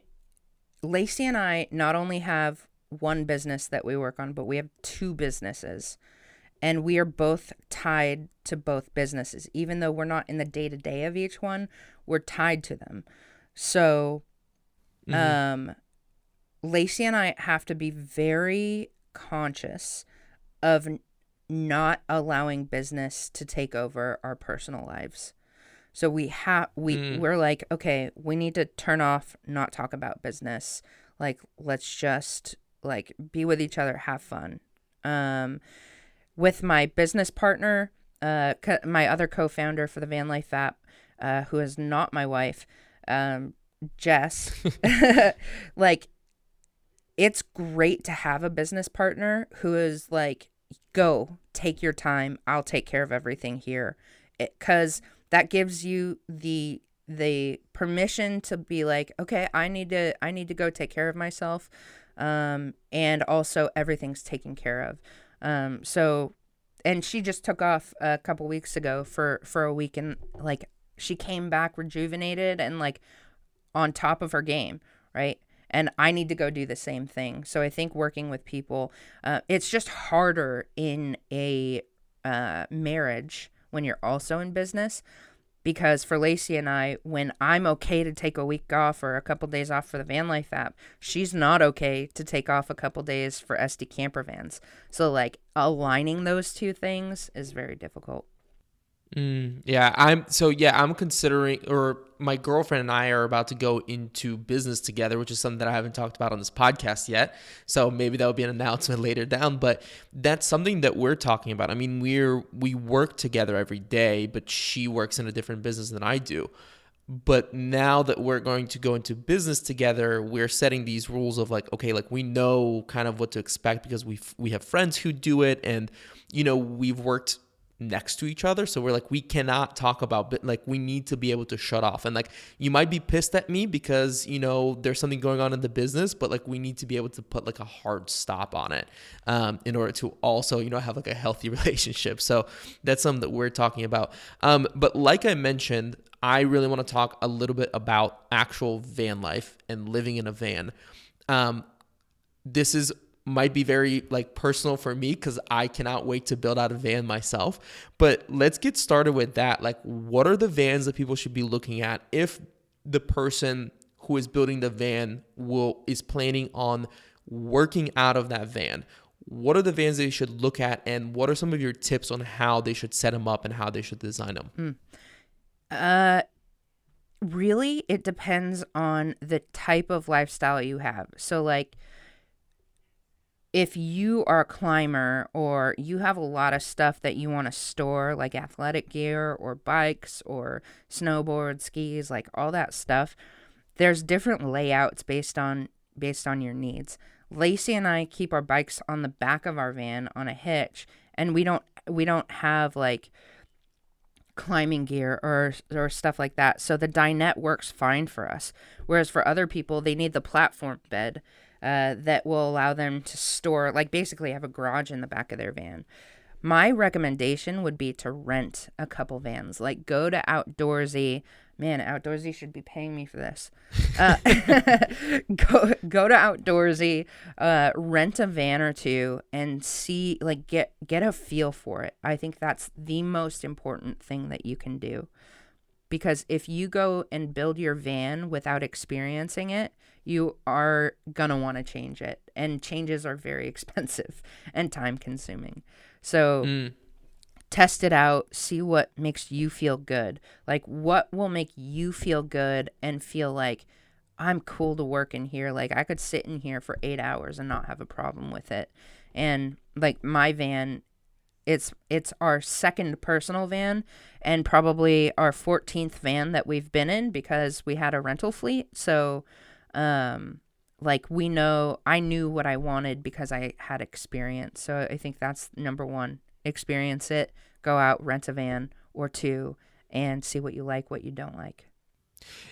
Lacey and I not only have one business that we work on, but we have two businesses. And we are both tied to both businesses. Even though we're not in the day to day of each one, we're tied to them. So, mm-hmm. um, Lacey and I have to be very conscious of not allowing business to take over our personal lives. So we have we mm. we're like, okay, we need to turn off, not talk about business. Like let's just like be with each other, have fun. Um, with my business partner, uh, co- my other co-founder for the Van Life app, uh, who is not my wife, um, Jess, like it's great to have a business partner who is like, go take your time. I'll take care of everything here, because that gives you the the permission to be like okay i need to i need to go take care of myself um, and also everything's taken care of. Um, so, and she just took off a couple weeks ago for for a week, and like she came back rejuvenated and like on top of her game, right? and I need to go do the same thing. So I think working with people, uh, it's just harder in a uh, marriage when you're also in business. Because for Lacey and I, when I'm okay to take a week off or a couple days off for the van life app, she's not okay to take off a couple days for SD camper vans. So, like, aligning those two things is very difficult. Mm, yeah, I'm so yeah, I'm considering or my girlfriend and I are about to go into business together, which is something that I haven't talked about on this podcast yet. So maybe that'll be an announcement later down, but that's something that we're talking about. I mean, we're we work together every day, but she works in a different business than I do. But now that we're going to go into business together, we're setting these rules of like, okay, like we know kind of what to expect because we we have friends who do it and you know, we've worked next to each other. So we're like we cannot talk about but like we need to be able to shut off. And like you might be pissed at me because you know there's something going on in the business but like we need to be able to put like a hard stop on it um, in order to also you know have like a healthy relationship. So that's something that we're talking about. Um, but like i mentioned i really want to talk a little bit about actual van life and living in a van. Um, this is might be very like personal for me because I cannot wait to build out a van myself. But let's get started with that. Like, what are the vans that people should be looking at if the person who is building the van will is planning on working out of that van? What are the vans they should look at, and what are some of your tips on how they should set them up and how they should design them? Hmm. Uh, really, it depends on the type of lifestyle you have. So, like if you are a climber or you have a lot of stuff that you want to store, like athletic gear or bikes or snowboard, skis, like all that stuff, there's different layouts based on based on your needs. Lacey and I keep our bikes on the back of our van on a hitch, and we don't we don't have like climbing gear or or stuff like that. So the dinette works fine for us. Whereas for other people, they need the platform bed uh, that will allow them to store, like basically have a garage in the back of their van. My recommendation would be to rent a couple vans, like go to Outdoorsy. Man, Outdoorsy should be paying me for this. Uh, go go to Outdoorsy, uh, rent a van or two, and see like get get a feel for it. I think that's the most important thing that you can do because if you go and build your van without experiencing it, you are going to want to change it. And changes are very expensive and time consuming. So mm. test it out, see what makes you feel good. Like, what will make you feel good and feel like, I'm cool to work in here. Like, I could sit in here for eight hours and not have a problem with it. And like, my van it's it's our second personal van and probably our 14th van that we've been in because we had a rental fleet. So um like we know I knew what I wanted because I had experience. So I think that's number 1. Experience it, go out, rent a van or two and see what you like, what you don't like.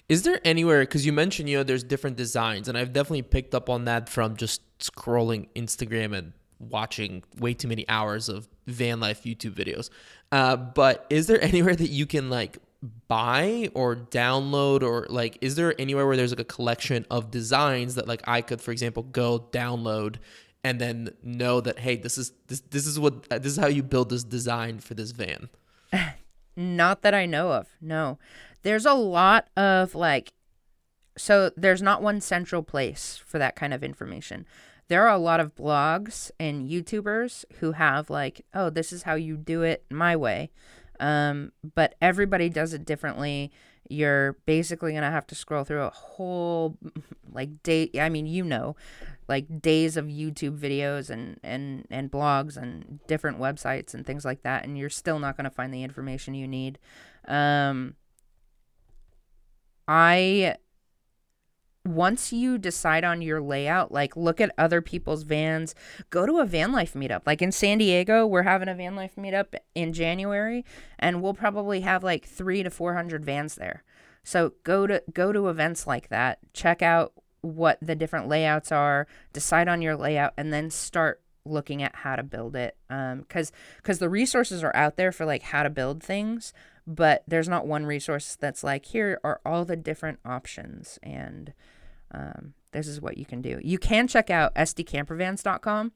Is there anywhere because you mentioned you know there's different designs and I've definitely picked up on that from just scrolling Instagram and watching way too many hours of van life YouTube videos. Uh, but is there anywhere that you can like buy or download or like is there anywhere where there's like a collection of designs that like I could for example go download and then know that hey this is this this is what this is how you build this design for this van. Not that I know of. No. There's a lot of like so there's not one central place for that kind of information there are a lot of blogs and YouTubers who have like, oh, this is how you do it my way. Um, but everybody does it differently. You're basically gonna have to scroll through a whole like day. I mean, you know, like days of YouTube videos and and and blogs and different websites and things like that, and you're still not gonna find the information you need. Um, I once you decide on your layout, like look at other people's vans, go to a van life meetup. Like in San Diego, we're having a van life meetup in January, and we'll probably have like three to four hundred vans there. So go to go to events like that, check out what the different layouts are, decide on your layout, and then start looking at how to build it. Um, because because the resources are out there for like how to build things, but there's not one resource that's like here are all the different options and um, this is what you can do. You can check out sdcampervans.com,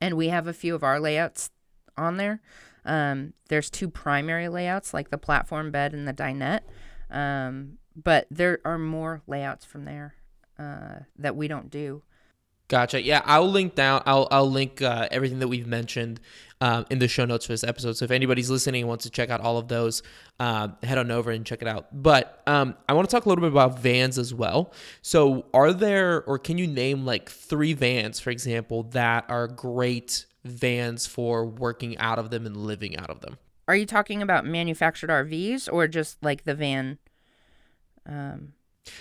and we have a few of our layouts on there. Um, there's two primary layouts, like the platform bed and the dinette, um, but there are more layouts from there uh, that we don't do. Gotcha. Yeah, I'll link down. I'll I'll link uh, everything that we've mentioned um, in the show notes for this episode. So if anybody's listening and wants to check out all of those, uh, head on over and check it out. But um, I want to talk a little bit about vans as well. So are there, or can you name like three vans, for example, that are great vans for working out of them and living out of them? Are you talking about manufactured RVs or just like the van? Um,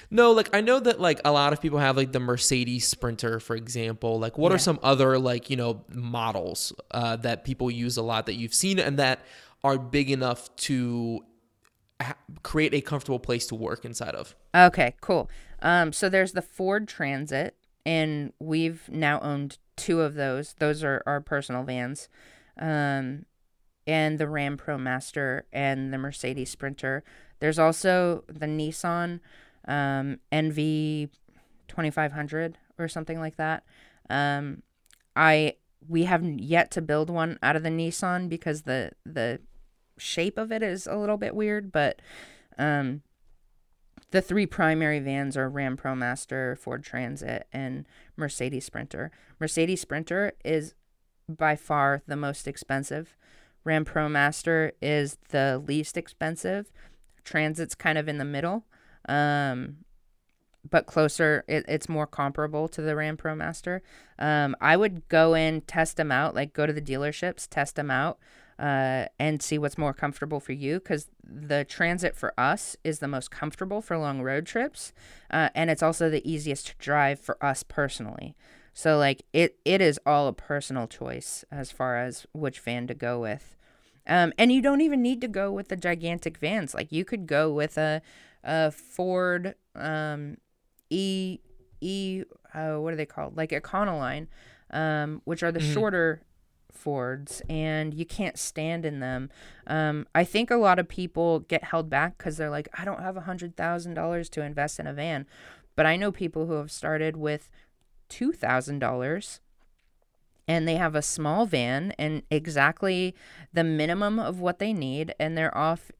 no, like I know that like a lot of people have like the Mercedes Sprinter, for example. Like, what yeah. are some other like you know models uh, that people use a lot that you've seen and that are big enough to ha- create a comfortable place to work inside of? Okay, cool. Um, so there's the Ford Transit, and we've now owned two of those. Those are our personal vans. Um, and the Ram ProMaster and the Mercedes Sprinter. There's also the Nissan um, NV 2500 or something like that. Um, I we haven't yet to build one out of the Nissan because the the shape of it is a little bit weird, but um, the three primary vans are Ram ProMaster, Ford Transit, and Mercedes Sprinter. Mercedes Sprinter is by far the most expensive. Ram ProMaster is the least expensive. Transit's kind of in the middle um, but closer. It, it's more comparable to the Ram ProMaster. Um, I would go in, test them out, like go to the dealerships, test them out, uh, and see what's more comfortable for you. Because the Transit for us is the most comfortable for long road trips, uh, and it's also the easiest to drive for us personally. So like it, it is all a personal choice as far as which van to go with. Um, and you don't even need to go with the gigantic vans. Like you could go with a a Ford um, E E uh, what are they called? Like Econoline, um, which are the mm-hmm. shorter Fords, and you can't stand in them. Um, I think a lot of people get held back because they're like, I don't have a hundred thousand dollars to invest in a van, but I know people who have started with two thousand dollars and they have a small van and exactly the minimum of what they need and they're off uh,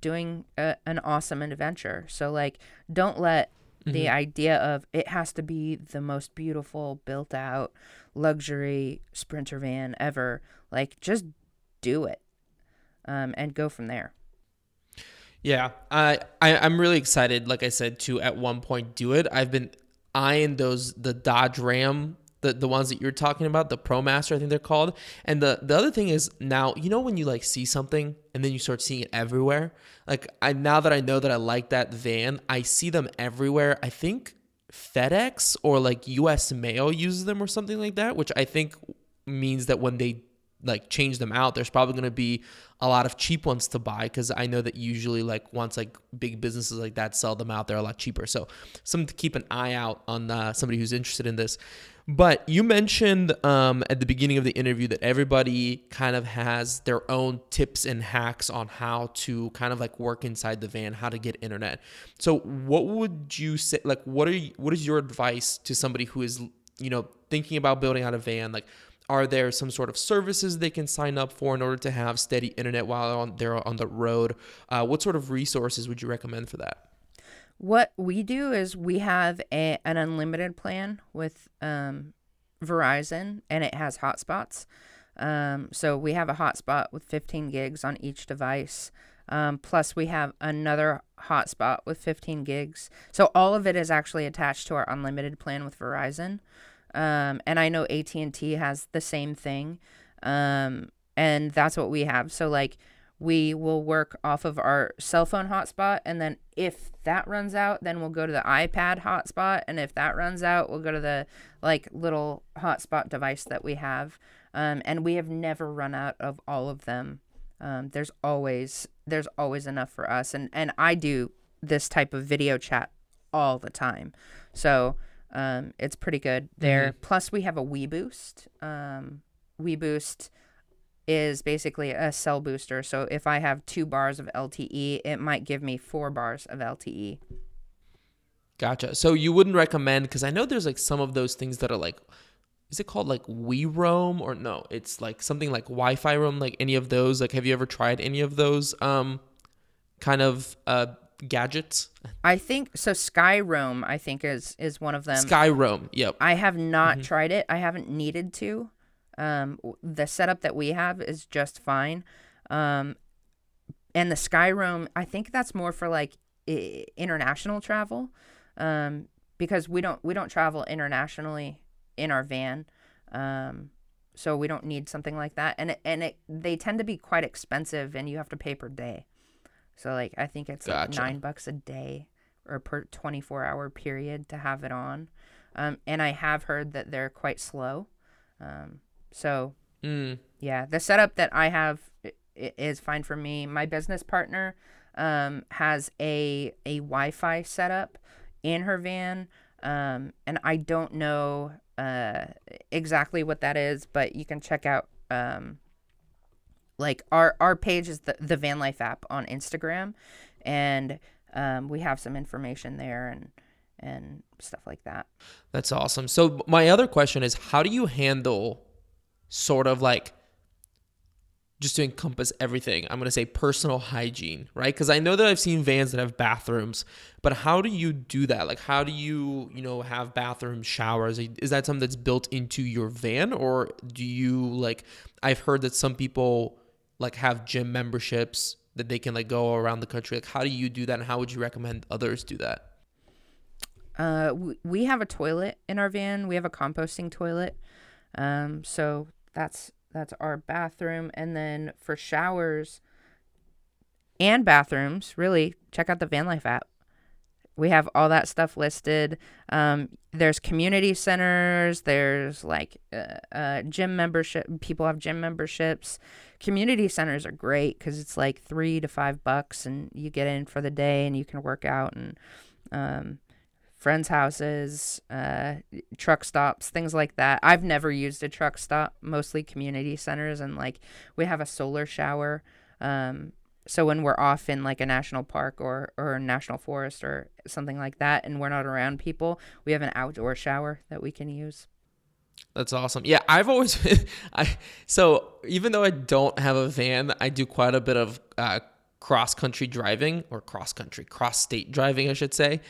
doing a, an awesome adventure. So like don't let mm-hmm. the idea of it has to be the most beautiful built out luxury sprinter van ever like just do it um, and go from there. Yeah, I, I I'm really excited. Like I said, to at one point do it. I've been eyeing those the Dodge Ram the the ones that you're talking about, the ProMaster, I think they're called. And the the other thing is now, you know when you like see something and then you start seeing it everywhere? Like I now that I know that I like that van, I see them everywhere. I think FedEx or like US Mail uses them or something like that, which I think means that when they like change them out there's probably going to be a lot of cheap ones to buy because i know that usually like once like big businesses like that sell them out they're a lot cheaper so something to keep an eye out on uh, somebody who's interested in this but you mentioned um, at the beginning of the interview that everybody kind of has their own tips and hacks on how to kind of like work inside the van, how to get internet. So, what would you say? Like, what are you, what is your advice to somebody who is you know thinking about building out a van? Like, are there some sort of services they can sign up for in order to have steady internet while on, they're on the road? Uh, what sort of resources would you recommend for that? What we do is we have a, an unlimited plan with um, Verizon, and it has hotspots. Um, so we have a hotspot with 15 gigs on each device. Um, plus, we have another hotspot with 15 gigs. So all of it is actually attached to our unlimited plan with Verizon. Um, and I know AT and T has the same thing, um, and that's what we have. So like we will work off of our cell phone hotspot and then if that runs out then we'll go to the ipad hotspot and if that runs out we'll go to the like little hotspot device that we have. Um, and we have never run out of all of them. Um, there's always there's always enough for us. And and i do this type of video chat all the time. So um, it's pretty good there mm-hmm. plus we have a WeBoost um, WeBoost is basically a cell booster. So if I have two bars of LTE, it might give me four bars of LTE. Gotcha. So you wouldn't recommend because I know there's like some of those things that are like, is it called like We Roam or no? It's like something like Wi-Fi Roam. Like any of those. Like, have you ever tried any of those um, kind of uh, gadgets? I think so. Skyroam, I think is is one of them. Sky Roam. Yep. I have not tried it. I haven't needed to. Um, the setup that we have is just fine. Um, and the Skyroam, I think that's more for like I- international travel, um, because we don't we don't travel internationally in our van, um, so we don't need something like that. And it, and it they tend to be quite expensive, and you have to pay per day. So like I think it's like nine bucks a day or per twenty four hour period to have it on. Um, and I have heard that they're quite slow. Um, so Mm. yeah, the setup that I have is fine for me. My business partner um, has a a Wi-Fi setup in her van, um, and I don't know uh, exactly what that is, but you can check out um, like our our page is the the Van Life app on Instagram, and um, we have some information there and and stuff like that. That's awesome. So my other question is, how do you handle sort of like just to encompass everything? I'm gonna say personal hygiene, right? Because I know that I've seen vans that have bathrooms, but how do you do that? Like, how do you, you know, have bathroom showers? Is that something that's built into your van, or do you like? I've heard that some people like have gym memberships that they can like go around the country. Like, how do you do that, and how would you recommend others do that? Uh, we, have a toilet in our van. We have a composting toilet. Um, so that's that's our bathroom, and then for showers and bathrooms, really check out the Van Life app. We have all that stuff listed. Um, there's community centers. There's like uh, uh, gym membership. People have gym memberships. Community centers are great because it's like three to five bucks, and you get in for the day, and you can work out and um, friends' houses, uh, truck stops, things like that. I've never used a truck stop, mostly community centers, and like we have a solar shower. Um, so when we're off in like a national park or or a national forest or something like that, and we're not around people, we have an outdoor shower that we can use. That's awesome. Yeah, I've always been. I so even though I don't have a van, I do quite a bit of uh, cross country driving or cross country cross state driving, I should say.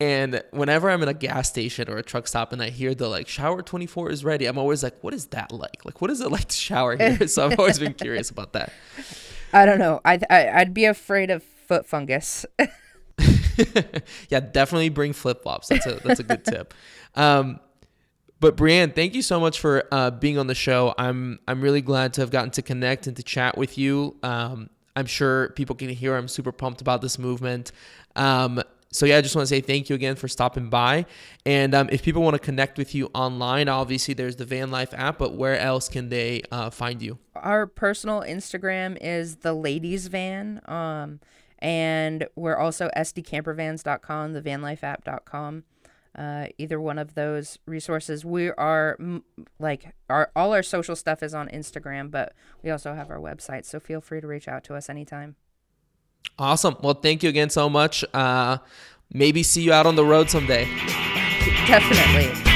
And whenever I'm in a gas station or a truck stop and I hear the like shower 24 is ready, I'm always like, what is that like? Like, what is it like to shower here? so I've always been curious about that. I don't know. I, I I'd be afraid of foot fungus. yeah, definitely bring flip flops. That's a that's a good tip. Um, but Brian, thank you so much for uh, being on the show. I'm I'm really glad to have gotten to connect and to chat with you. Um, I'm sure people can hear I'm super pumped about this movement. Um, so yeah, I just want to say thank you again for stopping by. And um, if people want to connect with you online, obviously there's the Van Life app. But where else can they uh, find you? Our personal Instagram is the ladies van. Um, and we're also sdcampervans.com, the vanlifeapp.com. Uh, either one of those resources. We are like our all our social stuff is on Instagram, but we also have our website. So feel free to reach out to us anytime. Awesome. Well, thank you again so much. Uh, maybe see you out on the road someday. Definitely.